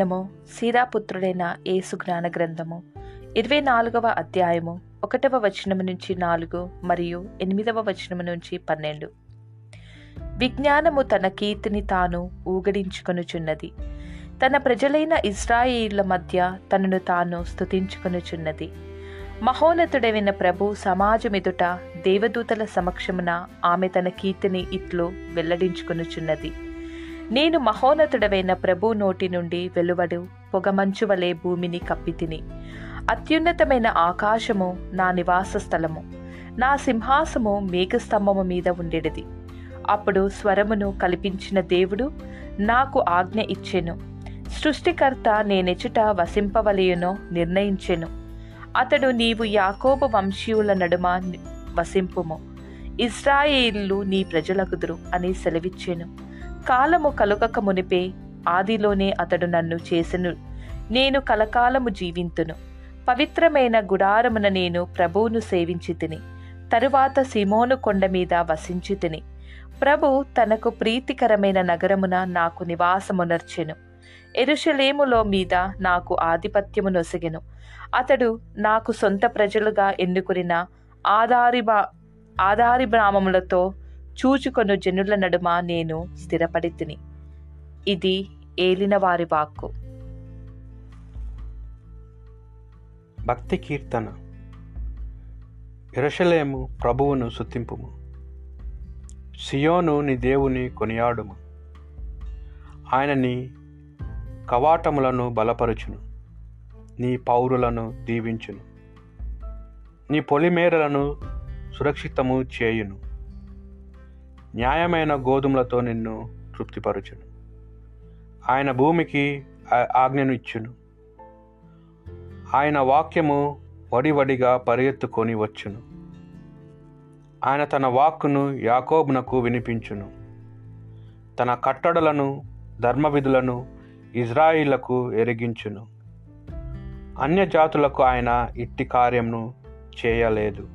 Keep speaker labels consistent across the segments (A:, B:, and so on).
A: నమో సీరాపుత్రుడైన యేసు జ్ఞాన గ్రంథము. ఇరవై నాలుగవ అధ్యాయము ఒకటవ వచనము నుంచి నాలుగు మరియు ఎనిమిదవ వచనము నుంచి పన్నెండు. విజ్ఞానము తన కీర్తిని తాను ఊగడించుకొనుచున్నది. తన ప్రజలైన ఇజ్రాయిల మధ్య తనను తాను స్థుతించుకొనుచున్నది మహోన్నతుడైన ప్రభు సమాజమెదుట దేవదూతల సమక్షమున ఆమె తన కీర్తిని ఇట్లు వెల్లడించుకొనుచున్నది. నేను మహోన్నతుడవైన ప్రభు నోటి నుండి వెలువడు పొగమంచు వలె భూమిని కప్పితిని అత్యున్నతమైన ఆకాశము నా నివాస స్థలము. నా సింహాసము మేఘస్తంభము మీద ఉండేది అప్పుడు స్వరమును కల్పించిన దేవుడు నాకు ఆజ్ఞ ఇచ్చెను. సృష్టికర్త నేనెచుట వసింపవలయునో నిర్ణయించెను. అతడు నీవు యాకోబు వంశీయుల నడుమ వసింపుము. ఇజ్రాయేలు నీ ప్రజలకుదురు అని సెలవిచ్చెను. కాలము కలుగక మునిపే ఆదిలోనే అతడు నన్ను చేసెను. నేను కలకాలము జీవింతును. పవిత్రమైన గుడారమున నేను ప్రభువును సేవించి తిని తరువాత సిమోను కొండ మీద వసించి తిని ప్రభు తనకు ప్రీతికరమైన నగరమున నాకు నివాసమునర్చెను. ఎరుషలేములో మీద నాకు ఆధిపత్యము నొసగెను. అతడు నాకు సొంత ప్రజలుగా ఎన్నుకున్న ఆధారి ఆధారి బ్రామములతో చూచుకొను జనుల నడుమ నేను స్థిరపడి తిని ఇది ఏలిన వారి వాక్కు.
B: భక్తి కీర్తన. ఇరషలేము ప్రభువును సుతింపుము సియోను నీ దేవుని కొనియాడుము. ఆయనని కవాటములను బలపరుచును. నీ పౌరులను దీవించును. నీ పొలిమేరలను సురక్షితము చేయును. న్యాయమైన గోధుమలతో నిన్ను తృప్తిపరచును. ఆయన భూమికి ఆజ్ఞను ఇచ్చును. ఆయన వాక్యము వడివడిగా పరిగెత్తుకొని వచ్చును. ఆయన తన వాక్కును యాకోబునకు వినిపించును. తన కట్టడలను ధర్మవిధులను ఇజ్రాయిలకు ఎరిగించును. అన్యజాతులకు ఆయన ఇట్టి కార్యమును చేయలేదు.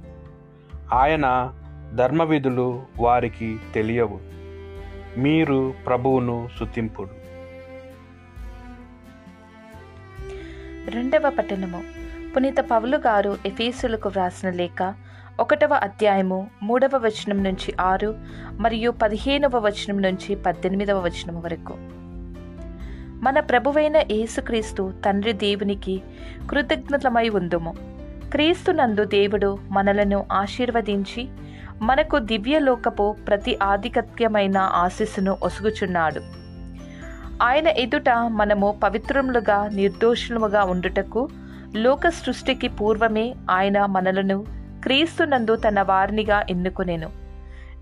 B: ఆయన ధర్మవిధులు వారికి తెలియవు. మీరు ప్రభువును సుతింపుడు
A: రెండవ పట్టణము. పునీత పౌలు గారు ఎఫీసులకు వ్రాసిన లేఖ ఒకటవ అధ్యాయము మూడవ వచనం నుంచి ఆరు మరియు పదిహేనవ వచనం నుంచి పద్దెనిమిదవ వచనం వరకు. మన ప్రభువైన యేసుక్రీస్తు తండ్రి దేవునికి కృతజ్ఞతమై ఉందుము. క్రీస్తునందు దేవుడు మనలను ఆశీర్వదించి మనకు దివ్యలోకపు ప్రతి ఆధిపత్యమైన ఆశీస్సును ఒసుగుచున్నాడు. ఆయన ఎదుట మనము పవిత్రములుగా నిర్దోషులుగా ఉండుటకు లోక సృష్టికి పూర్వమే ఆయన మనలను క్రీస్తునందు తన వారినిగా ఎన్నుకునేను.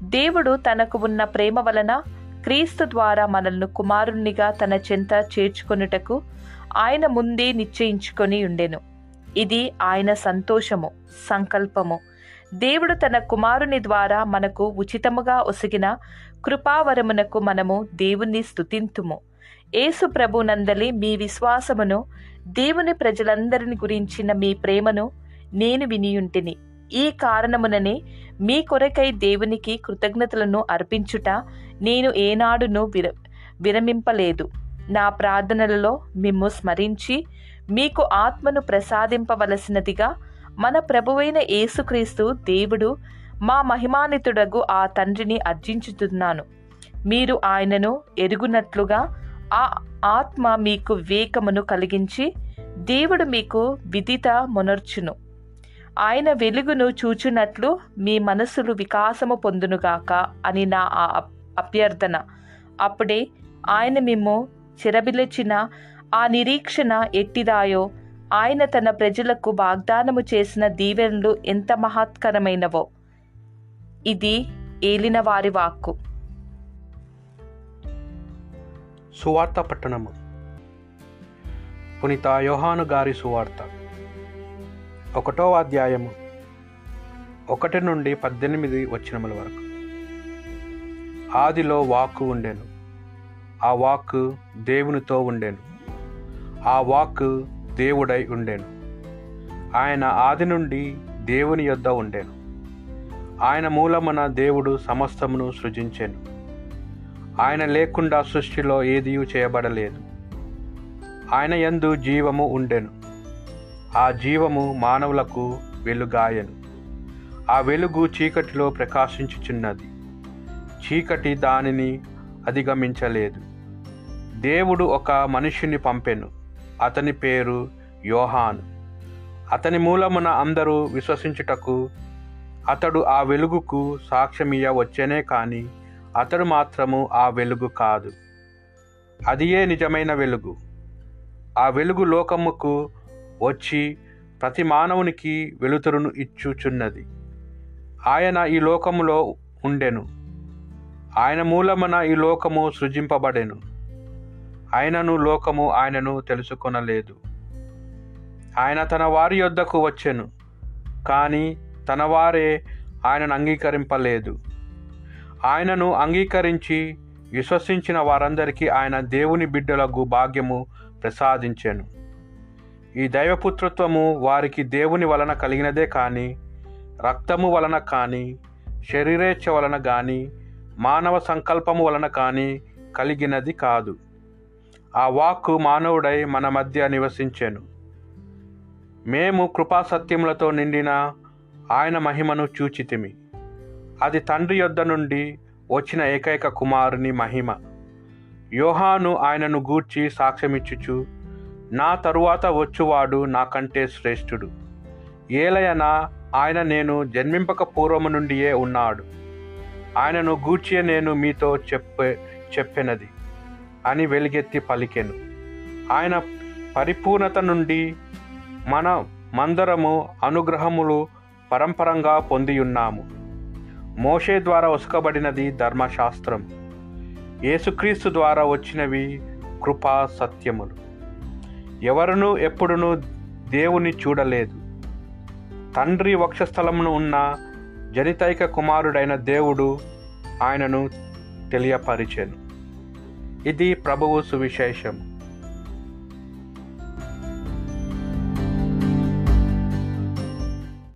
A: దేవుడు తనకు ఉన్న ప్రేమ వలన క్రీస్తు ద్వారా మనల్ని కుమారుణ్ణిగా తన చెంత చేర్చుకొనుటకు ఆయన ముందే నిశ్చయించుకొని ఉండెను. ఇది ఆయన సంతోషము సంకల్పము దేవుడు తన కుమారుని ద్వారా మనకు ఉచితముగా ఒసిగిన కృపావరమునకు మనము దేవుణ్ణి ఏసు యేసు ప్రభునందలి మీ విశ్వాసమును దేవుని ప్రజలందరిని గురించిన మీ ప్రేమను నేను వినియుంటిని. ఈ కారణముననే మీ కొరకై దేవునికి కృతజ్ఞతలను అర్పించుట నేను ఏనాడును విర విరమింపలేదు. నా ప్రార్థనలలో మిమ్ము స్మరించి మీకు ఆత్మను ప్రసాదింపవలసినదిగా మన ప్రభువైన యేసుక్రీస్తు దేవుడు మా మహిమానితుడగు ఆ తండ్రిని అర్జించుతున్నాను మీరు ఆయనను ఎరుగునట్లుగా ఆ ఆత్మ మీకు వివేకమును కలిగించి దేవుడు మీకు విదిత మొనర్చును. ఆయన వెలుగును చూచునట్లు మీ మనసులు వికాసము పొందునుగాక అని నా అభ్యర్థన. అప్పుడే ఆయన మేము చిరబిలచిన ఆ నిరీక్షణ ఎట్టిదాయో ఆయన తన ప్రజలకు వాగ్దానము చేసిన దీవెనలు ఎంత మహత్కరమైనవో. ఇది ఏలిన వారి వాక్కు.
B: సువార్త పట్టణము. పునీత యోహాను గారి సువార్త. ఒకటో అధ్యాయము ఒకటి నుండి పద్దెనిమిది వచనముల వరకు. ఆదిలో వాక్కు ఉండేను. ఆ వాక్కు దేవునితో ఉండేను. ఆ వాక్కు దేవుడై ఉండేను. ఆయన ఆది నుండి దేవుని యొద్ద ఉండేను. ఆయన మూలమున దేవుడు సమస్తమును సృజించాను. ఆయన లేకుండా సృష్టిలో ఏదీ చేయబడలేదు. ఆయన యందు జీవము ఉండెను. ఆ జీవము మానవులకు వెలుగాయను. ఆ వెలుగు చీకటిలో ప్రకాశించుచున్నది. చీకటి దానిని అధిగమించలేదు. దేవుడు ఒక మనిషిని పంపెను. అతని పేరు యోహాన్. అతని మూలమున అందరూ విశ్వసించుటకు అతడు ఆ వెలుగుకు సాక్ష్యమియ వచ్చేనే కాని అతడు మాత్రము ఆ వెలుగు కాదు. అదియే నిజమైన వెలుగు. ఆ వెలుగు లోకముకు వచ్చి ప్రతి మానవునికి వెలుతురును ఇచ్చుచున్నది. ఆయన ఈ లోకములో ఉండెను. ఆయన మూలమున ఈ లోకము సృజింపబడెను. ఆయనను లోకము ఆయనను తెలుసుకొనలేదు. ఆయన తన వారి యొద్దకు వచ్చెను కానీ తన వారే ఆయనను అంగీకరింపలేదు. ఆయనను అంగీకరించి విశ్వసించిన వారందరికీ ఆయన దేవుని బిడ్డలకు భాగ్యము ప్రసాదించెను. ఈ దైవపుత్రత్వము వారికి దేవుని వలన కలిగినదే కానీ రక్తము వలన కానీ శరీరేచ్ఛ వలన కానీ మానవ సంకల్పము వలన కానీ కలిగినది కాదు. ఆ వాక్కు మానవుడై మన మధ్య నివసించాను. మేము కృపాసత్యములతో నిండిన ఆయన మహిమను చూచితిమి. అది తండ్రి యొద్ద నుండి వచ్చిన ఏకైక కుమారుని మహిమ. యోహాను ఆయనను గూర్చి సాక్ష్యమిచ్చుచు నా తరువాత వచ్చువాడు నాకంటే శ్రేష్ఠుడు. ఏలయన ఆయన నేను జన్మింపక పూర్వము నుండియే ఉన్నాడు. ఆయనను గూర్చి నేను మీతో చెప్పే చెప్పినది. అని వెలుగెత్తి పలికెను. ఆయన పరిపూర్ణత నుండి మన మందరము అనుగ్రహములు పరంపరంగా పొందియున్నాము. మోషే ద్వారా ఉసుకబడినది ధర్మశాస్త్రం. యేసుక్రీస్తు ద్వారా వచ్చినవి కృపా సత్యములు. ఎవరునూ ఎప్పుడునూ దేవుని చూడలేదు. తండ్రి వక్షస్థలమును ఉన్న జనితైక కుమారుడైన దేవుడు ఆయనను తెలియపరిచెను. ఇది ప్రభువు సువిశేషం